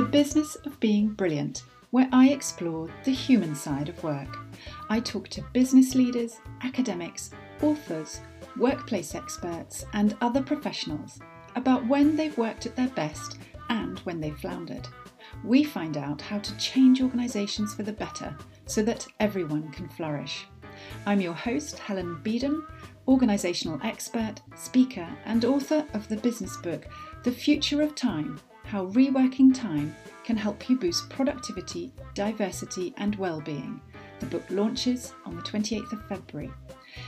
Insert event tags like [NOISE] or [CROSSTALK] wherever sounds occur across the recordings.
The Business of Being Brilliant, where I explore the human side of work. I talk to business leaders, academics, authors, workplace experts, and other professionals about when they've worked at their best and when they've floundered. We find out how to change organisations for the better so that everyone can flourish. I'm your host, Helen Beedham, organisational expert, speaker, and author of the business book, The Future of Time How Reworking Time Can Help You Boost Productivity, Diversity, and well-being. The book launches on the 28th of February.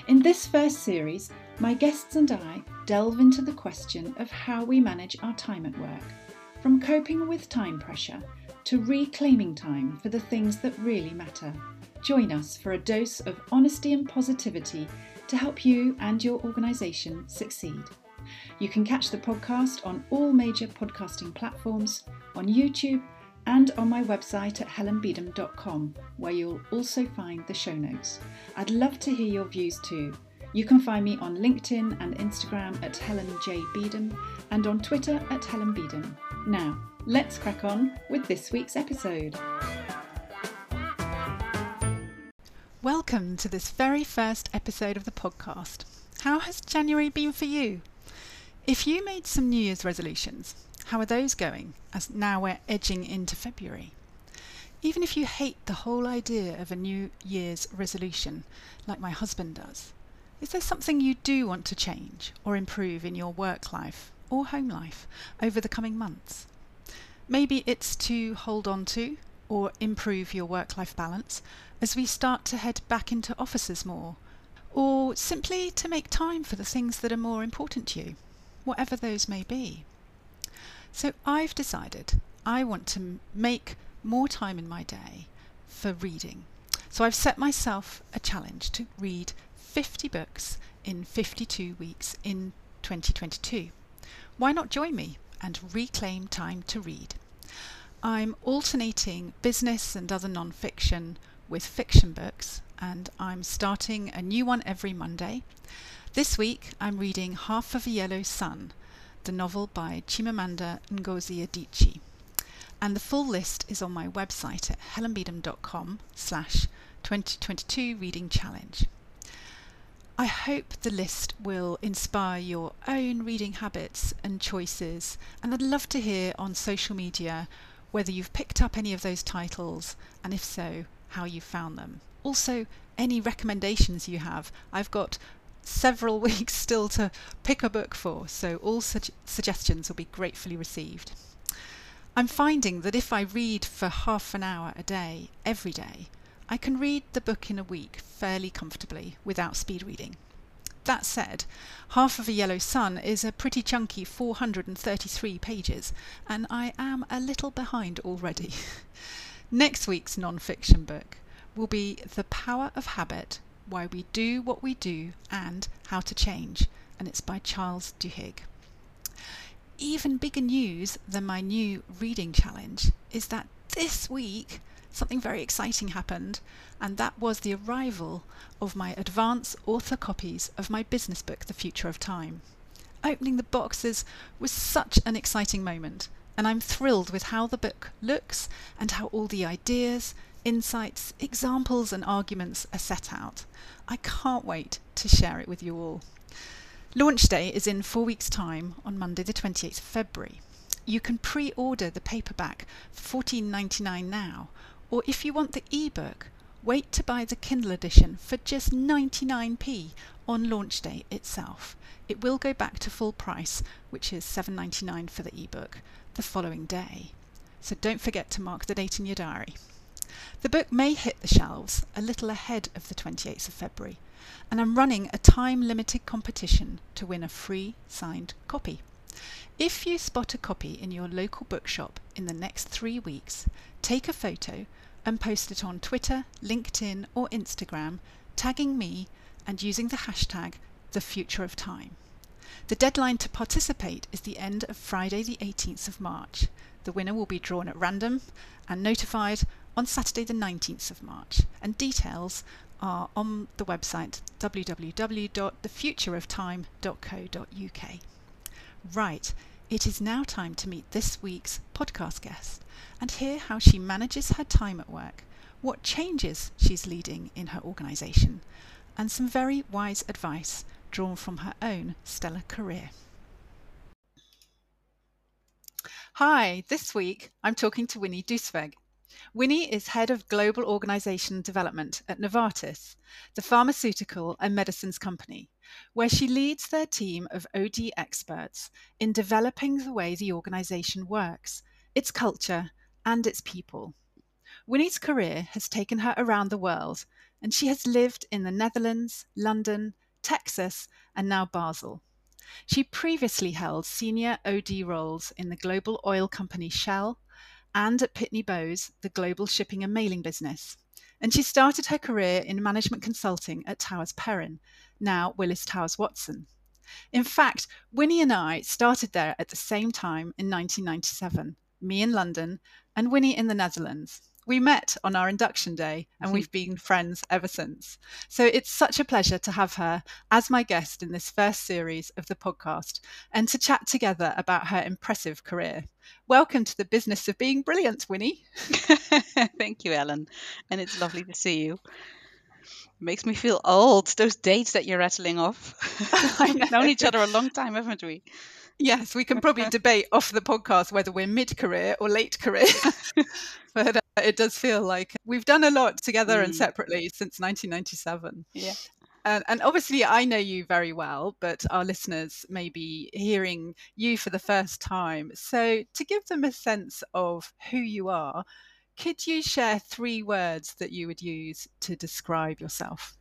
In this first series, my guests and I delve into the question of how we manage our time at work, from coping with time pressure to reclaiming time for the things that really matter. Join us for a dose of honesty and positivity to help you and your organisation succeed. You can catch the podcast on all major podcasting platforms, on YouTube, and on my website at helenbeedham.com, where you'll also find the show notes. I'd love to hear your views too. You can find me on LinkedIn and Instagram at Helen J. Beedham and on Twitter at Helen Beedham. Now, let's crack on with this week's episode. Welcome to this very first episode of the podcast. How has January been for you? If you made some New Year's resolutions, how are those going as now we're edging into February? Even if you hate the whole idea of a New Year's resolution, like my husband does, is there something you do want to change or improve in your work life or home life over the coming months? Maybe it's to hold on to or improve your work life balance as we start to head back into offices more, or simply to make time for the things that are more important to you, whatever those may be. So I've decided I want to make more time in my day for reading. So I've set myself a challenge to read 50 books in 52 weeks in 2022. Why not join me and reclaim time to read? I'm alternating business and other non fiction with fiction books, and I'm starting a new one every Monday. This week I'm reading Half of a Yellow Sun, the novel by Chimamanda Ngozi Adichie. And the full list is on my website at helenbeedham.com slash 2022 reading challenge. I hope the list will inspire your own reading habits and choices, and I'd love to hear on social media whether you've picked up any of those titles, and if so, how you found them. Also, any recommendations you have. I've got several [LAUGHS] weeks still to pick a book for, so all su- suggestions will be gratefully received. I'm finding that if I read for half an hour a day, every day, I can read the book in a week fairly comfortably without speed reading. That said, Half of a Yellow Sun is a pretty chunky 433 pages, and I am a little behind already. [LAUGHS] Next week's non fiction book will be The Power of Habit Why We Do What We Do and How to Change, and it's by Charles Duhigg. Even bigger news than my new reading challenge is that this week something very exciting happened, and that was the arrival of my advance author copies of my business book, The Future of Time. Opening the boxes was such an exciting moment, and I'm thrilled with how the book looks and how all the ideas, insights, examples, and arguments are set out. I can't wait to share it with you all. Launch day is in four weeks' time on Monday, the 28th of February. You can pre order the paperback for $14.99 now, or if you want the ebook, wait to buy the Kindle edition for just 99p on launch day itself. It will go back to full price, which is $7.99 for the ebook, the following day. So don't forget to mark the date in your diary. The book may hit the shelves a little ahead of the 28th of February, and I'm running a time limited competition to win a free signed copy. If you spot a copy in your local bookshop in the next three weeks, take a photo and post it on Twitter, LinkedIn, or Instagram, tagging me and using the hashtag the future of time. The deadline to participate is the end of Friday, the 18th of March. The winner will be drawn at random and notified on Saturday, the 19th of March, and details are on the website www.thefutureoftime.co.uk. Right, It is now time to meet this week's podcast guest and hear how she manages her time at work, what changes she's leading in her organisation, and some very wise advice drawn from her own stellar career. Hi, this week I'm talking to Winnie Doeswijk. Winnie is Head of Global Organisation Development at Novartis, the pharmaceutical and medicines company, where she leads their team of OD experts in developing the way the organisation works, its culture, and its people. Winnie's career has taken her around the world, and she has lived in the Netherlands, London, Texas, and now Basel. She previously held senior OD roles in the global oil company Shell and at Pitney Bowes, the global shipping and mailing business. And she started her career in management consulting at Towers Perrin, now Willis Towers Watson. In fact, Winnie and I started there at the same time in 1997, me in London and Winnie in the Netherlands. We met on our induction day and mm-hmm. we've been friends ever since. So it's such a pleasure to have her as my guest in this first series of the podcast and to chat together about her impressive career. Welcome to the business of being brilliant, Winnie. [LAUGHS] Thank you, Ellen. And it's lovely to see you. Makes me feel old. Those dates that you're rattling off. [LAUGHS] [LAUGHS] We've known each other a long time, haven't we? Yes, we can probably debate off the podcast whether we're mid career or late career. but it does feel like we've done a lot together mm. and separately since 1997. Yeah. And, and, obviously, I know you very well, but our listeners may be hearing you for the first time. So, to give them a sense of who you are, could you share three words that you would use to describe yourself?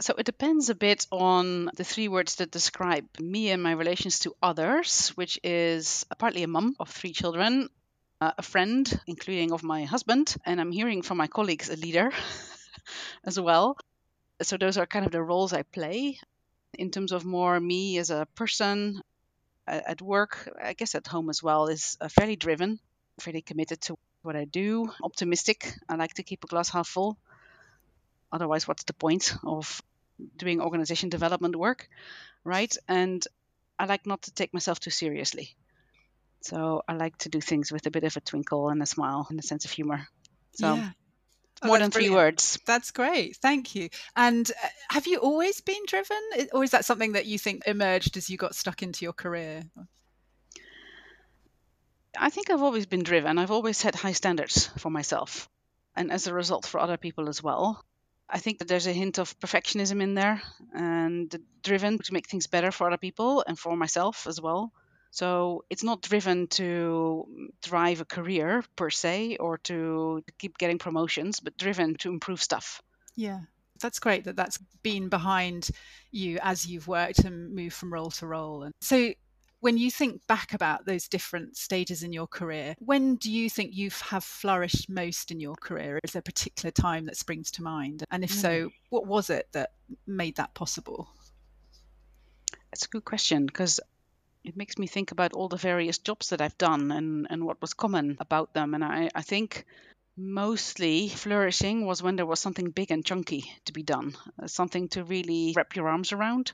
So it depends a bit on the three words that describe me and my relations to others, which is partly a mum of three children, uh, a friend, including of my husband, and I'm hearing from my colleagues a leader [LAUGHS] as well. So those are kind of the roles I play in terms of more me as a person at work, I guess at home as well, is uh, fairly driven, fairly committed to what I do, optimistic. I like to keep a glass half full. Otherwise, what's the point of doing organization development work, right? And I like not to take myself too seriously. So I like to do things with a bit of a twinkle and a smile and a sense of humor. So yeah. Oh, more than three brilliant. words. That's great. Thank you. And uh, have you always been driven, or is that something that you think emerged as you got stuck into your career? I think I've always been driven. I've always set high standards for myself, and as a result, for other people as well. I think that there's a hint of perfectionism in there and driven to make things better for other people and for myself as well. So it's not driven to drive a career per se or to keep getting promotions, but driven to improve stuff. Yeah. That's great that that's been behind you as you've worked and moved from role to role. And so when you think back about those different stages in your career, when do you think you have flourished most in your career? Is there a particular time that springs to mind? And if so, mm. what was it that made that possible? That's a good question because it makes me think about all the various jobs that I've done and, and what was common about them. And I, I think mostly flourishing was when there was something big and chunky to be done, uh, something to really wrap your arms around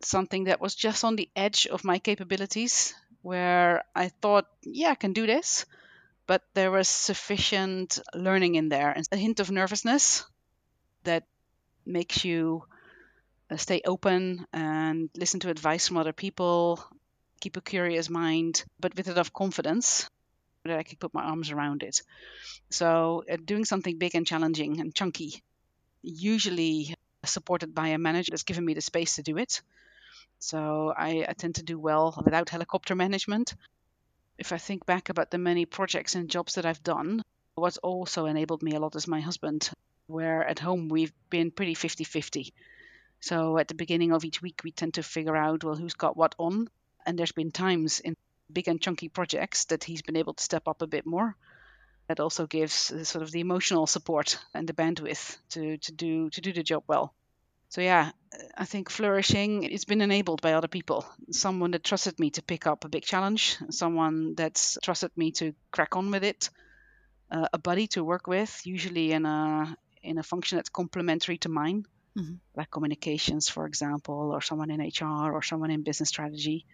something that was just on the edge of my capabilities, where I thought, yeah, I can do this. But there was sufficient learning in there and a hint of nervousness that makes you uh, stay open and listen to advice from other people, keep a curious mind, but with enough confidence that I could put my arms around it. So, uh, doing something big and challenging and chunky, usually supported by a manager that's given me the space to do it. So I, I tend to do well without helicopter management. If I think back about the many projects and jobs that I've done, what's also enabled me a lot is my husband, where at home we've been pretty 50 50. So at the beginning of each week, we tend to figure out, well, who's got what on. And there's been times in big and chunky projects that he's been able to step up a bit more. That also gives sort of the emotional support and the bandwidth to, to do to do the job well. So yeah, I think flourishing it's been enabled by other people. Someone that trusted me to pick up a big challenge, someone that's trusted me to crack on with it, uh, a buddy to work with, usually in a in a function that's complementary to mine, mm-hmm. like communications, for example, or someone in HR or someone in business strategy.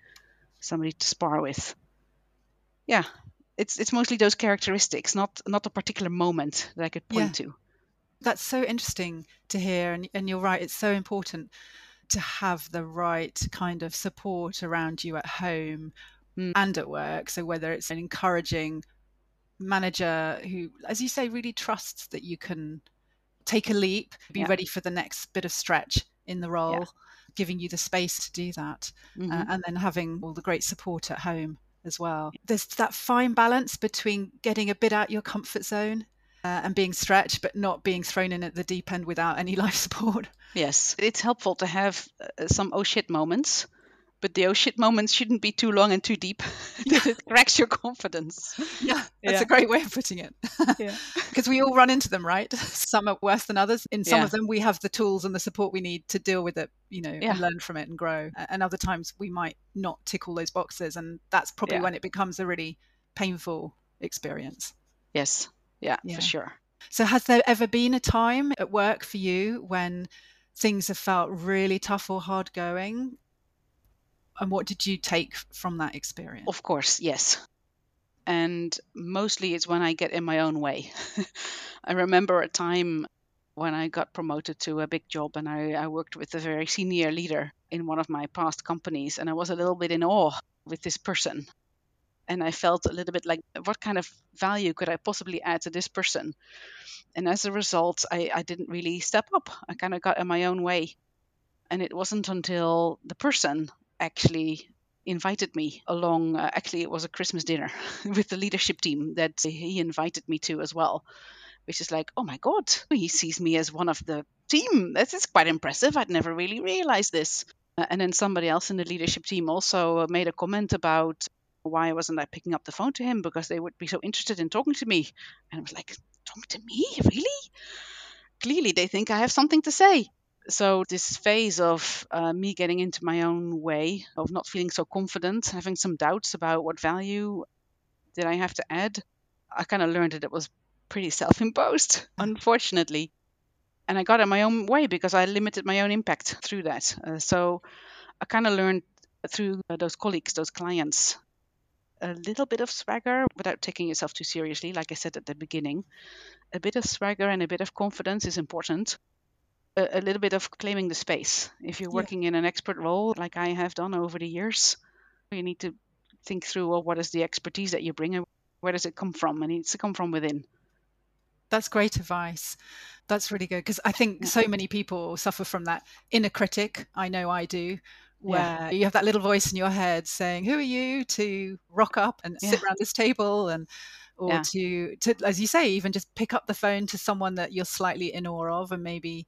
Somebody to spar with. Yeah, it's it's mostly those characteristics, not not a particular moment that I could point yeah. to. That's so interesting to hear, and, and you're right. It's so important to have the right kind of support around you at home mm. and at work. So whether it's an encouraging manager who, as you say, really trusts that you can take a leap, be yeah. ready for the next bit of stretch in the role, yeah. Giving you the space to do that, uh, mm-hmm. uh, and then having all the great support at home as well. There's that fine balance between getting a bit out your comfort zone uh, and being stretched, but not being thrown in at the deep end without any [LAUGHS] life support. Yes, it's helpful to have uh, some oh shit moments but the oh shit moments shouldn't be too long and too deep. [LAUGHS] It cracks your confidence. [LAUGHS] Yeah that's yeah. a great way of putting it. Yeah. [LAUGHS] Because we all run into them right? Some are worse than others. In some yeah. of them we have the tools and the support we need to deal with it you know yeah. and learn from it and grow. And other times we might not tick all those boxes and that's probably when it becomes a really painful experience. Yes. Yeah, for sure. So has there ever been a time at work for you when things have felt really tough or hard going and what did you take from that experience? Of course, yes. And mostly it's when I get in my own way. [LAUGHS] I remember a time when I got promoted to a big job and I, I, worked with a very senior leader in one of my past companies, and I was a little bit in awe with this person. And I felt a little bit like, what kind of value could I possibly add to this person? And as a result, I, I didn't really step up. I kind of got in my own way. And it wasn't until the person actually invited me along. Uh, actually, it was a Christmas dinner [LAUGHS] with the leadership team that he invited me to as well, which is like, oh my God, he sees me as one of the team. This is quite impressive. I'd never really realized this. Uh, and then somebody else in the leadership team also made a comment about why wasn't I picking up the phone to him because they would be so interested in talking to me. And I was like, talking to me? Really? Clearly, they think I have something to say so this phase of uh, me getting into my own way of not feeling so confident having some doubts about what value did i have to add i kind of learned that it was pretty self-imposed [LAUGHS] unfortunately. And i got in my own way because i limited my own impact through that. Uh, so i kind of learned through uh, those colleagues those clients a little bit of swagger without taking yourself too seriously like i said at the beginning. A bit of swagger and a bit of confidence is important a, a little bit of claiming the space. If you're working yeah. in an expert role, like I have done over the years, you need to think through well, what is the expertise that you bring and where does it come from? And it needs to come from within. That's great advice. That's really good because I think so many people suffer from that inner critic. I know I do, where yeah. you have that little voice in your head saying, "Who are you to rock up and yeah. sit around this table?" and or yeah. to to as you say, even just pick up the phone to someone that you're slightly in awe of and maybe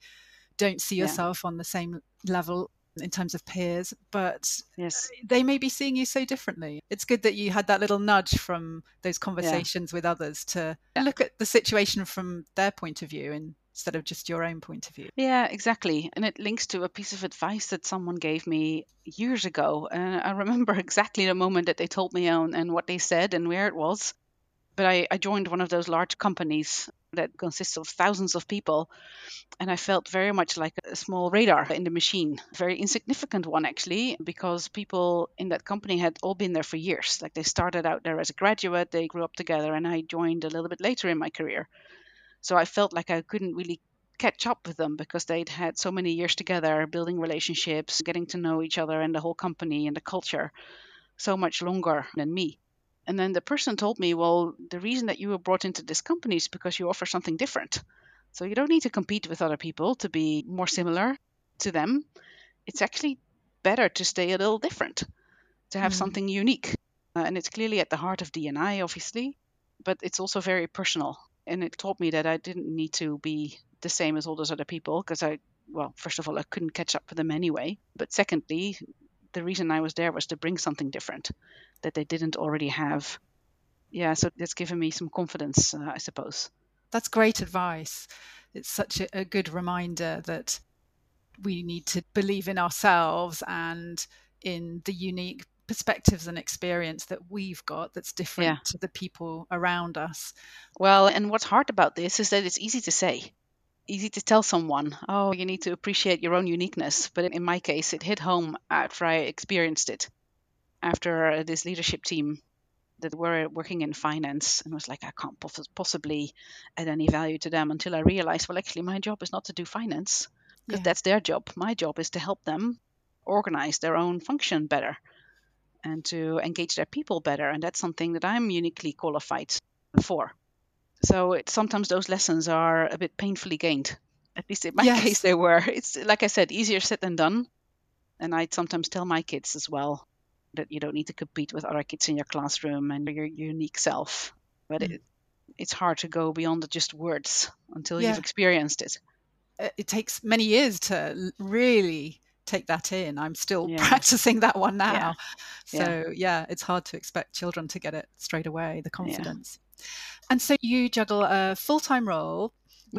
don't see yourself yeah. on the same level in terms of peers, but yes. they may be seeing you so differently. It's good that you had that little nudge from those conversations yeah. with others to look at the situation from their point of view instead of just your own point of view. Yeah, exactly. And it links to a piece of advice that someone gave me years ago. And I remember [LAUGHS] exactly the moment that they told me on and what they said and where it was. But I, I joined one of those large companies that consists of thousands of people. And I felt very much like a small radar in the machine, very insignificant one actually, because people in that company had all been there for years. Like they started out there as a graduate, they grew up together, and I joined a little bit later in my career. So I felt like I couldn't really catch up with them because they'd had so many years together building relationships, getting to know each other and the whole company and the culture so much longer than me. And then the person told me, well, the reason that you were brought into this company is because you offer something different. So you don't need to compete with other people to be more similar to them. It's actually better to stay a little different, to have mm. something unique. Uh, and it's clearly at the heart of D&I, obviously, but it's also very personal. And it taught me that I didn't need to be the same as all those other people because I, well, first of all, I couldn't catch up with them anyway. But secondly, the reason I was there was to bring something different that they didn't already have. Yeah, so that's given me some confidence, uh, I suppose. That's great advice. It's such a, a good reminder that we need to believe in ourselves and in the unique perspectives and experience that we've got that's different yeah. to the people around us. Well, and what's hard about this is that it's easy to say easy to tell someone, oh, you need to appreciate your own uniqueness. But in my case, it hit home after I experienced it. after uh, this leadership team that were working in finance and was like, I can't possibly add any value to them until I realized, well, actually, my job is not to do finance because yeah. that's their job. My job is to help them organize their own function better and to engage their people better. And that's something that I'm uniquely qualified for. So it, sometimes those lessons are a bit painfully gained. At least in my yes. case, they were. It's like I said, easier said than done. And I sometimes tell my kids as well that you don't need to compete with other kids in your classroom and your unique self. But mm. it, it's hard to go beyond just words until yeah. you've experienced it. It takes many years to really take that in. I'm still yeah. practicing that one now. Yeah. So, yeah. yeah. it's hard to expect children to get it straight away, the confidence. And so you juggle a full time role.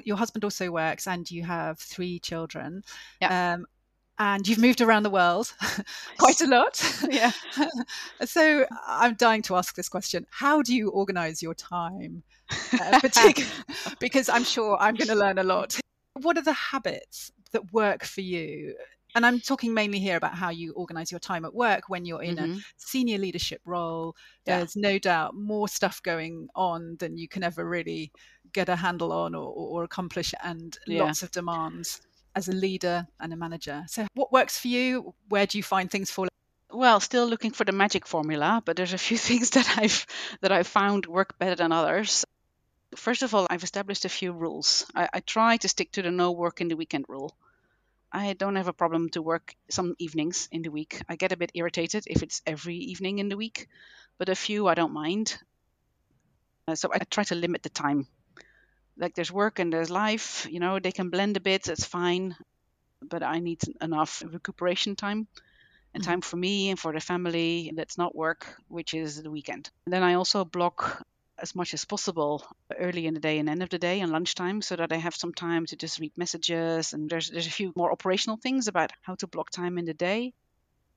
Your husband also works, and you have three children. Yeah. Um, and you've moved around the world [LAUGHS] quite a lot. yeah. [LAUGHS] so I'm dying to ask this question: How do you organise your time? Uh, [LAUGHS] because I'm sure I'm going to learn a lot. What are the habits that work for you? And I'm talking mainly here about how you organize your time at work when you're in mm-hmm. a senior leadership role. Yeah. There's no doubt more stuff going on than you can ever really get a handle on or, or accomplish, and yeah. lots of demands as a leader and a manager. So, what works for you? Where do you find things fall? Well, still looking for the magic formula, but there's a few [LAUGHS] things that I've that I've found work better than others. First of all, I've established a few rules. I, I try to stick to the no work in the weekend rule. I don't have a problem to work some evenings in the week. I get a bit irritated if it's every evening in the week, but a few I don't mind. Uh, so I try to limit the time like there's work and there's life you know they can blend a bit it's fine but i need enough recuperation time and mm-hmm. time for me and for the family that's not work which is the weekend and then i also block as much as possible early in the day and end of the day and lunchtime so that I have some time to just read messages and there's there's a few more operational things about how to block time in the day.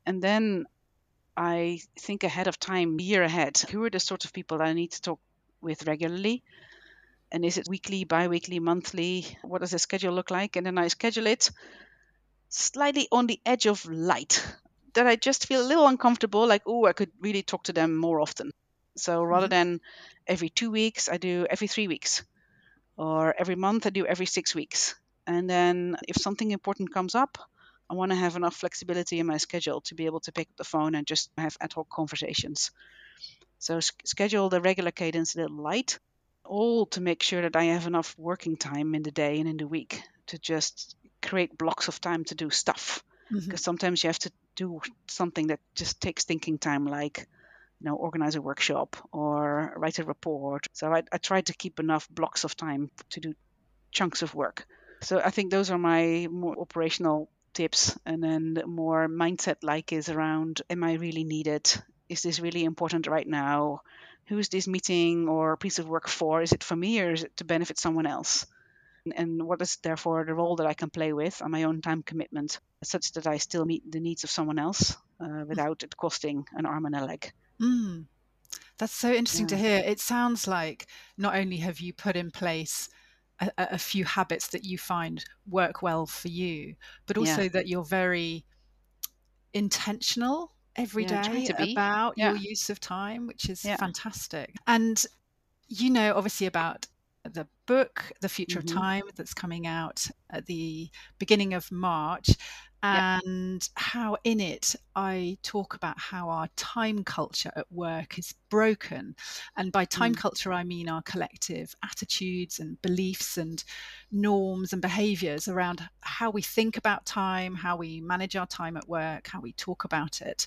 And then I think ahead of time, year ahead, who are the sorts of people I need to talk with regularly and is it weekly, bi-weekly, monthly? What does the schedule look like? And then I schedule it slightly on the edge of light that I just feel a little uncomfortable, like, oh, I could really talk to them more often. So rather mm-hmm. than every two weeks, I do every three weeks. Or every month, I do every six weeks. And then if something important comes up, I want to have enough flexibility in my schedule to be able to pick up the phone and just have ad hoc conversations. So schedule the regular cadence a little light all to make sure that I have enough working time in the day and in the week to just create blocks of time to do stuff. Because mm-hmm. sometimes you have to do something that just takes thinking time, like you know, organize a workshop or write a report. So I, I try to keep enough blocks of time to do chunks of work. So I think those are my more operational tips. And then the more mindset like is around, am I really needed? Is this really important right now? who's this meeting or piece of work for? Is it for me or is it to benefit someone else? And what is therefore the role that I can play with on my own time commitment, such that I still meet the needs of someone else uh, without it costing an arm and a leg. Mm. That's so interesting yeah. to hear. It sounds like not only have you put in place a, a, few habits that you find work well for you, but also yeah. that you're very intentional every yeah, day about yeah. your use of time, which is yeah. fantastic. And you know, obviously, about the book, The Future mm-hmm. of Time, that's coming out at the beginning of March and yep. how in it I talk about how our time culture at work is broken. And by time mm. culture, I mean our collective attitudes and beliefs and norms and behaviors around how we think about time, how we manage our time at work, how we talk about it,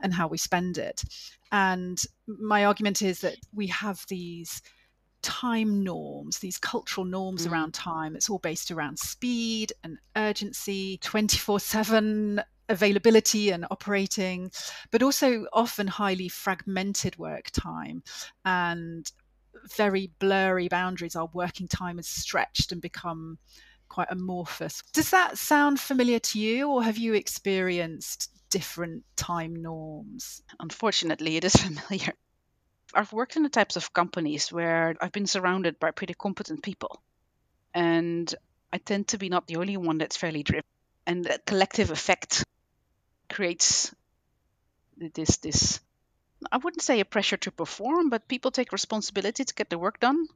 and how we spend it. And my argument is that we have these time norms, these cultural norms mm. around time. It's all based around speed and urgency, 24 7 availability and operating, but also often highly fragmented work time and very blurry boundaries. Our working time is stretched and become quite amorphous. Does that sound familiar to you, or have you experienced different time norms? Unfortunately, it is [LAUGHS] familiar. I've worked in the types of companies where I've been surrounded by pretty competent people. And I tend to be not the only one that's fairly driven. And that collective effect creates this this I wouldn't say a pressure to perform, but people take responsibility to get the work done.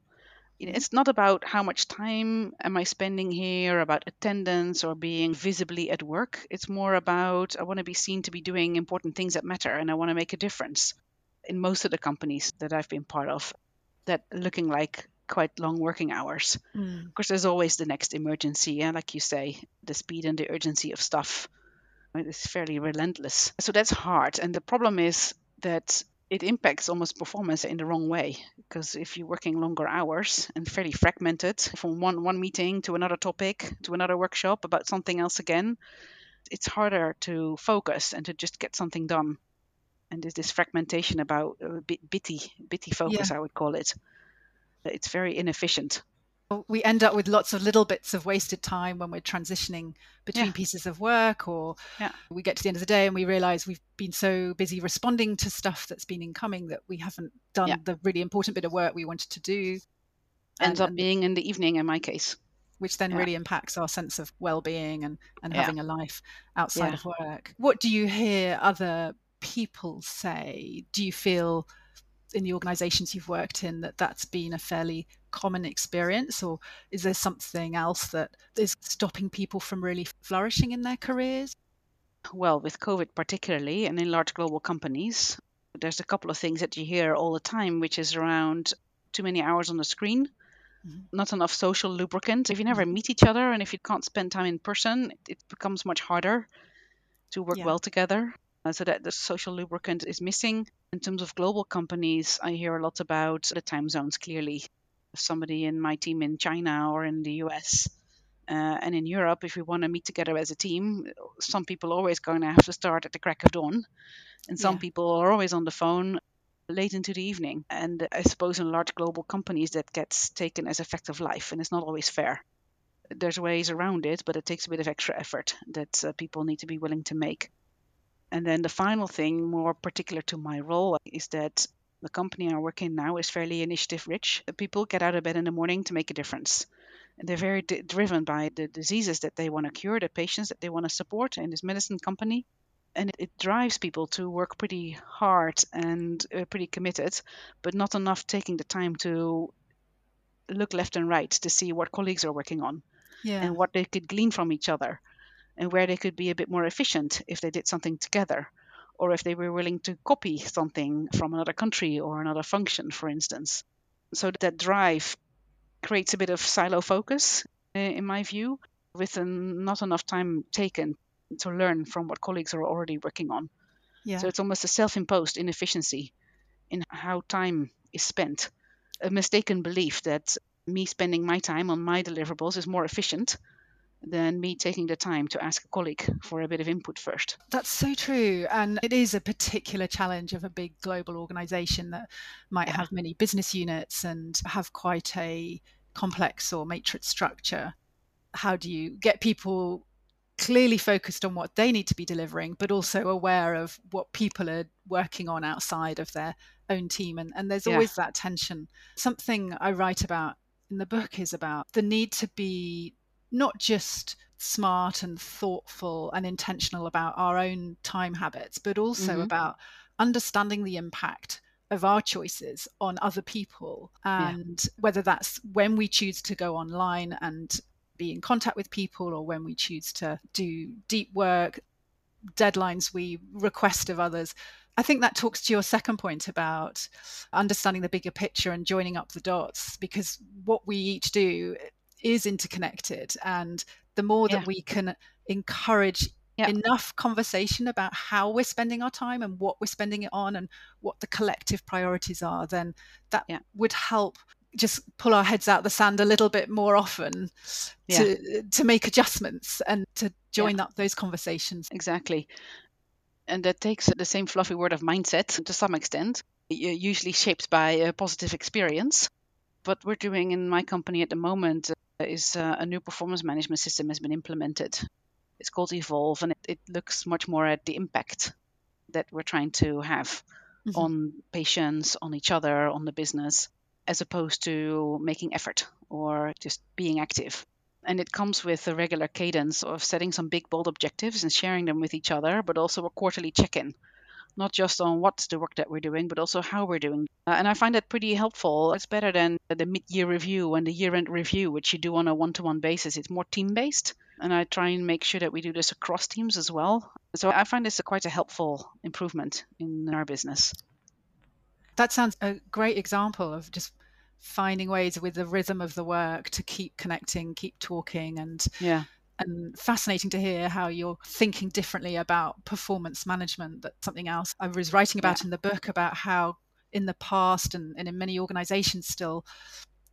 It's not about how much time am I spending here, about attendance or being visibly at work. It's more about I want to be seen to be doing important things that matter and I want to make a difference. In most of the companies that I've been part of, that looking like quite long working hours. Mm. Of course, there's always the next emergency, and like you say, the speed and the urgency of stuff is fairly relentless. So that's hard. And the problem is that it impacts almost performance in the wrong way because if you're working longer hours and fairly fragmented from one one meeting to another topic to another workshop about something else again it's harder to focus and to just get something done and there's this fragmentation about uh, bitty bitty focus yeah. i would call it it's very inefficient we end up with lots of little bits of wasted time when we're transitioning between yeah. pieces of work or yeah. we get to the end of the day and we realize we've been so busy responding to stuff that's been incoming that we haven't done yeah. the really important bit of work we wanted to do ends and, up being in the evening in my case which then really impacts our sense of well-being and, and having a life outside of work what do you hear other people say do you feel in the organizations you've worked in that that's been a fairly common experience or is there something else that is stopping people from really flourishing in their careers well with covid particularly and in large global companies there's a couple of things that you hear all the time which is around too many hours on the screen mm-hmm. not enough social lubricant if you never mm-hmm. meet each other and if you can't spend time in person it becomes much harder to work yeah. well together so that the social lubricant is missing. In terms of global companies, I hear a lot about the time zones clearly. Somebody in my team in China or in the US uh, and in Europe, if we want to meet together as a team, some people are always going to have to start at the crack of dawn, and some yeah. people are always on the phone late into the evening. And I suppose in large global companies that gets taken as a fact of life, and it's not always fair. There's ways around it, but it takes a bit of extra effort that uh, people need to be willing to make. And then the final thing, more particular to my role, is that the company I work in now is fairly initiative rich. People get out of bed in the morning to make a difference. And they're very d- driven by the diseases that they want to cure, the patients that they want to support in this medicine company. And it, it drives people to work pretty hard and uh, pretty committed, but not enough taking the time to look left and right to see what colleagues are working on yeah. and what they could glean from each other and where they could be a bit more efficient if they did something together or if they were willing to copy something from another country or another function, for instance. So that drive creates a bit of silo focus, eh, in my view, with not enough time taken to learn from what colleagues are already working on. Yeah. So it's almost a self imposed inefficiency in how time is spent. A mistaken belief that me spending my time on my deliverables is more efficient than me taking the time to ask a colleague for a bit of input first. That's so true. And it is a particular challenge of a big global organization that might yeah. have many business units and have quite a complex or matrix structure. How do you get people clearly focused on what they need to be delivering, but also aware of what people are working on outside of their own team? And, and there's always yeah. that tension. Something I write about in the book is about the need to be not just smart and thoughtful and intentional about our own time habits, but also mm-hmm. about understanding the impact of our choices on other people and yeah. whether that's when we choose to go online and be in contact with people or when we choose to do deep work deadlines we request of others I think that talks to your second point about understanding the bigger picture and joining up the dots because what we each do is interconnected and the more yeah. that we can encourage yeah. enough conversation about how we're spending our time and what we're spending it on and what the collective priorities are then that yeah. would help just pull our heads out of the sand a little bit more often to to make adjustments and to join up those conversations exactly and that takes the same fluffy word of mindset to some extent usually shaped by a positive experience what we're doing in my company at the moment is uh, a new performance management system has been implemented. It's called Evolve, and it, it looks much more at the impact that we're trying to have mm-hmm. on patients, on each other, on the business, as opposed to making effort or just being active. And it comes with a regular cadence of setting some big, bold objectives and sharing them with each other, but also a quarterly check in not just on what's the work that we're doing, but also how we're doing. Uh, and I find that pretty helpful. It's better than the mid year review and the year end review, which you do on a one to one basis. It's more team based. And I try and make sure that we do this across teams as well. So I find this a quite a helpful improvement in our business. That sounds a great example of just finding ways with the rhythm of the work to keep connecting, keep talking, and yeah and fascinating to hear how you're thinking differently about performance management. That's something else I was writing about yeah. in the book about how in the past and, and in many organizations still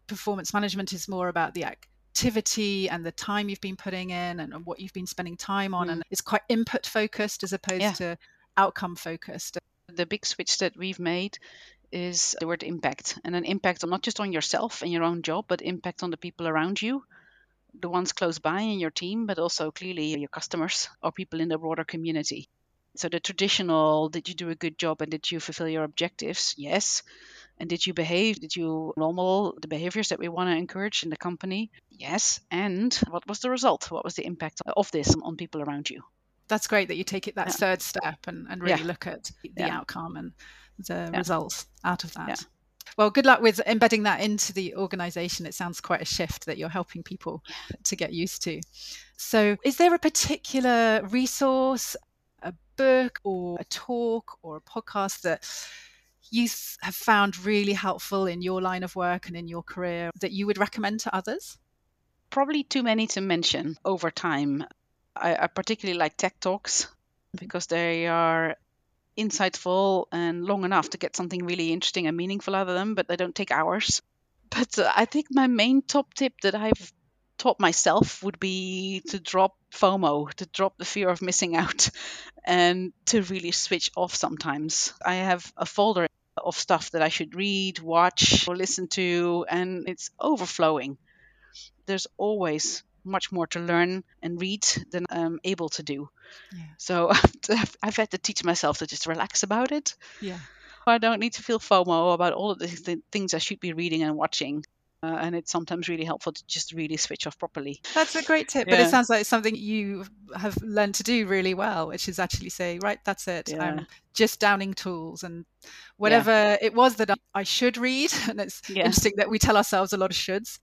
performance management is more about the activity and the time you've been putting in and, and what you've been spending time on mm. and it's quite input focused as opposed yeah. to outcome focused the big switch that we've made is the word impact and an impact on not just on yourself and your own job but impact on the people around you the ones close by in your team, but also clearly your customers or people in the broader community. So the traditional, did you do a good job and did you fulfill your objectives? Yes. And did you behave? Did you normal the behaviors that we want to encourage in the company? Yes. And what was the result? What was the impact of this on people around you? That's great that you take it that yeah. third step and, and really yeah. look at the yeah. outcome and the results out of that. Well, good luck with embedding that into the organization. It sounds quite a shift that you're helping people to get used to. So, is there a particular resource, a book, or a talk, or a podcast that you have found really helpful in your line of work and in your career that you would recommend to others? Probably too many to mention over time. I, I particularly like TED talks mm-hmm. because they are insightful and long enough to get something really interesting and meaningful out of them, but they don't take hours. [LAUGHS] But uh, I think my main top tip that I've taught myself would be to drop FOMO, to drop the fear of missing out, [LAUGHS] and to really switch off sometimes. I have a folder of stuff that I should read, watch, or listen to, and it's overflowing. There's always much more to learn and read than I'm able to do. Yeah. So [LAUGHS] I've had to teach myself to just relax about it. Yeah. I don't need to feel FOMO about all of the things I should be reading and watching. Uh, and it's sometimes really helpful to just really switch off properly. That's a great tip, yeah. but it sounds like it's something you have learned to do really well, which is actually say, right, that's it. Yeah. I'm just downing tools and whatever yeah. it was that I should read. [LAUGHS] And it's interesting that we tell ourselves a lot of shoulds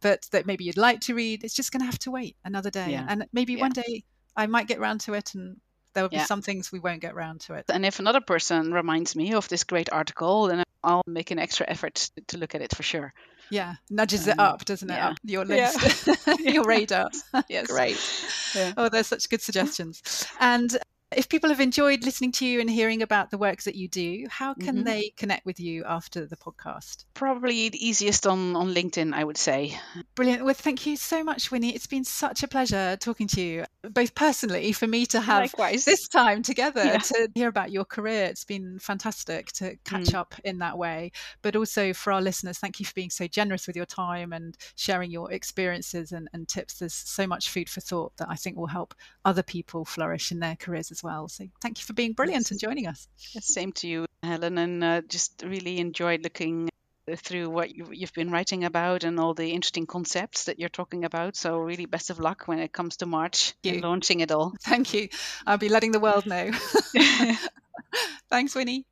but that maybe you'd like to read, it's just going to have to wait another day. Yeah. And maybe yeah. one day I might get round to it and there will be yeah. some things we won't get round to it. And if another person reminds me of this great article, then I'll make an extra effort to look at it for sure. Yeah, nudges um, it up, doesn't it? Up your list, [LAUGHS] your [LAUGHS] radar. yes, great. Oh, there's such good suggestions. And if people have enjoyed listening to you and hearing about the work that you do, how can mm-hmm. they connect with you after the podcast? Probably the easiest on, on LinkedIn, I would say. Brilliant. Well, thank you so much, Winnie. It's been such a pleasure talking to you, both personally, for me to have Likewise. this time together yeah. to hear about your career. It's been fantastic to catch mm. up in that way. But also for our listeners, thank you for being so generous with your time and sharing your experiences and, and tips. There's so much food for thought that I think will help other people flourish in their careers as well. So thank you for being brilliant and joining us. Same to you, Helen, and uh, just really enjoyed looking through what you've been writing about and all the interesting concepts that you're talking about. So really best of luck when it comes to March and launching it all. Thank you. I'll be letting the world know. [LAUGHS] [LAUGHS] Thanks, Winnie.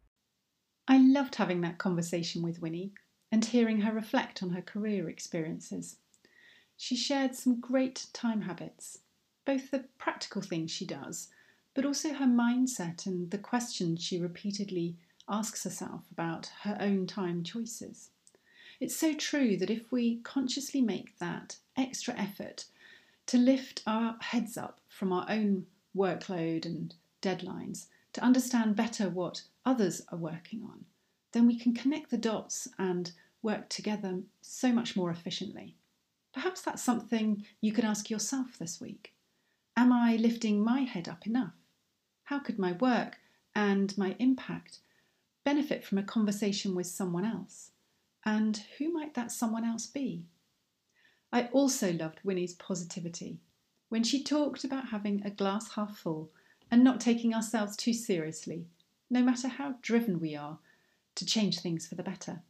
I loved having that conversation with Winnie and hearing her reflect on her career experiences. She shared some great time habits, both the practical things she does but also her mindset and the questions she repeatedly asks herself about her own time choices. It's so true that if we consciously make that extra effort to lift our heads up from our own workload and deadlines, to understand better what others are working on, then we can connect the dots and work together so much more efficiently. Perhaps that's something you could ask yourself this week. Am I lifting my head up enough? How could my work and my impact benefit from a conversation with someone else? And who might that someone else be? I also loved Winnie's positivity when she talked about having a glass half full and not taking ourselves too seriously, no matter how driven we are to change things for the better.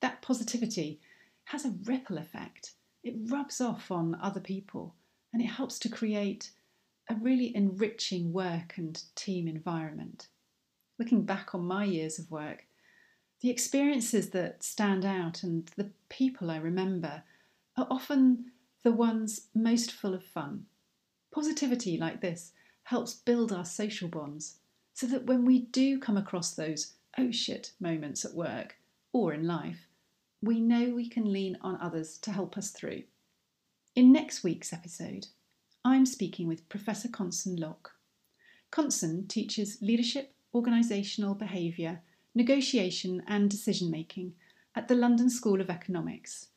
That positivity has a ripple effect. It rubs off on other people and it helps to create a really enriching work and team environment. looking back on my years of work, the experiences that stand out and the people I remember are often the ones most full of fun. Positivity like this helps build our social bonds so that when we do come across those oh shit moments at work or in life, we know we can lean on others to help us through. In next week's episode, I'm speaking with Professor Connson Locke. Connson teaches leadership, organisational behaviour, negotiation, and decision making at the London School of Economics,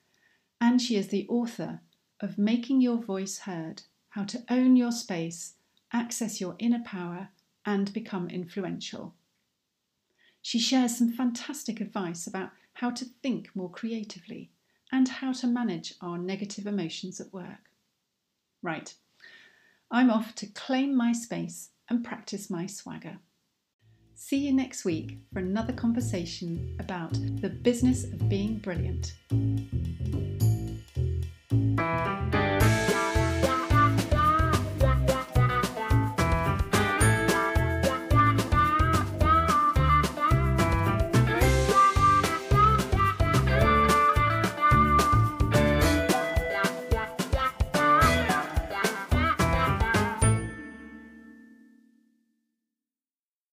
and she is the author of Making Your Voice Heard How to Own Your Space, Access Your Inner Power, and Become Influential. She shares some fantastic advice about how to think more creatively and how to manage our negative emotions at work. Right, I'm off to claim my space and practice my swagger. See you next week for another conversation about the business of being brilliant.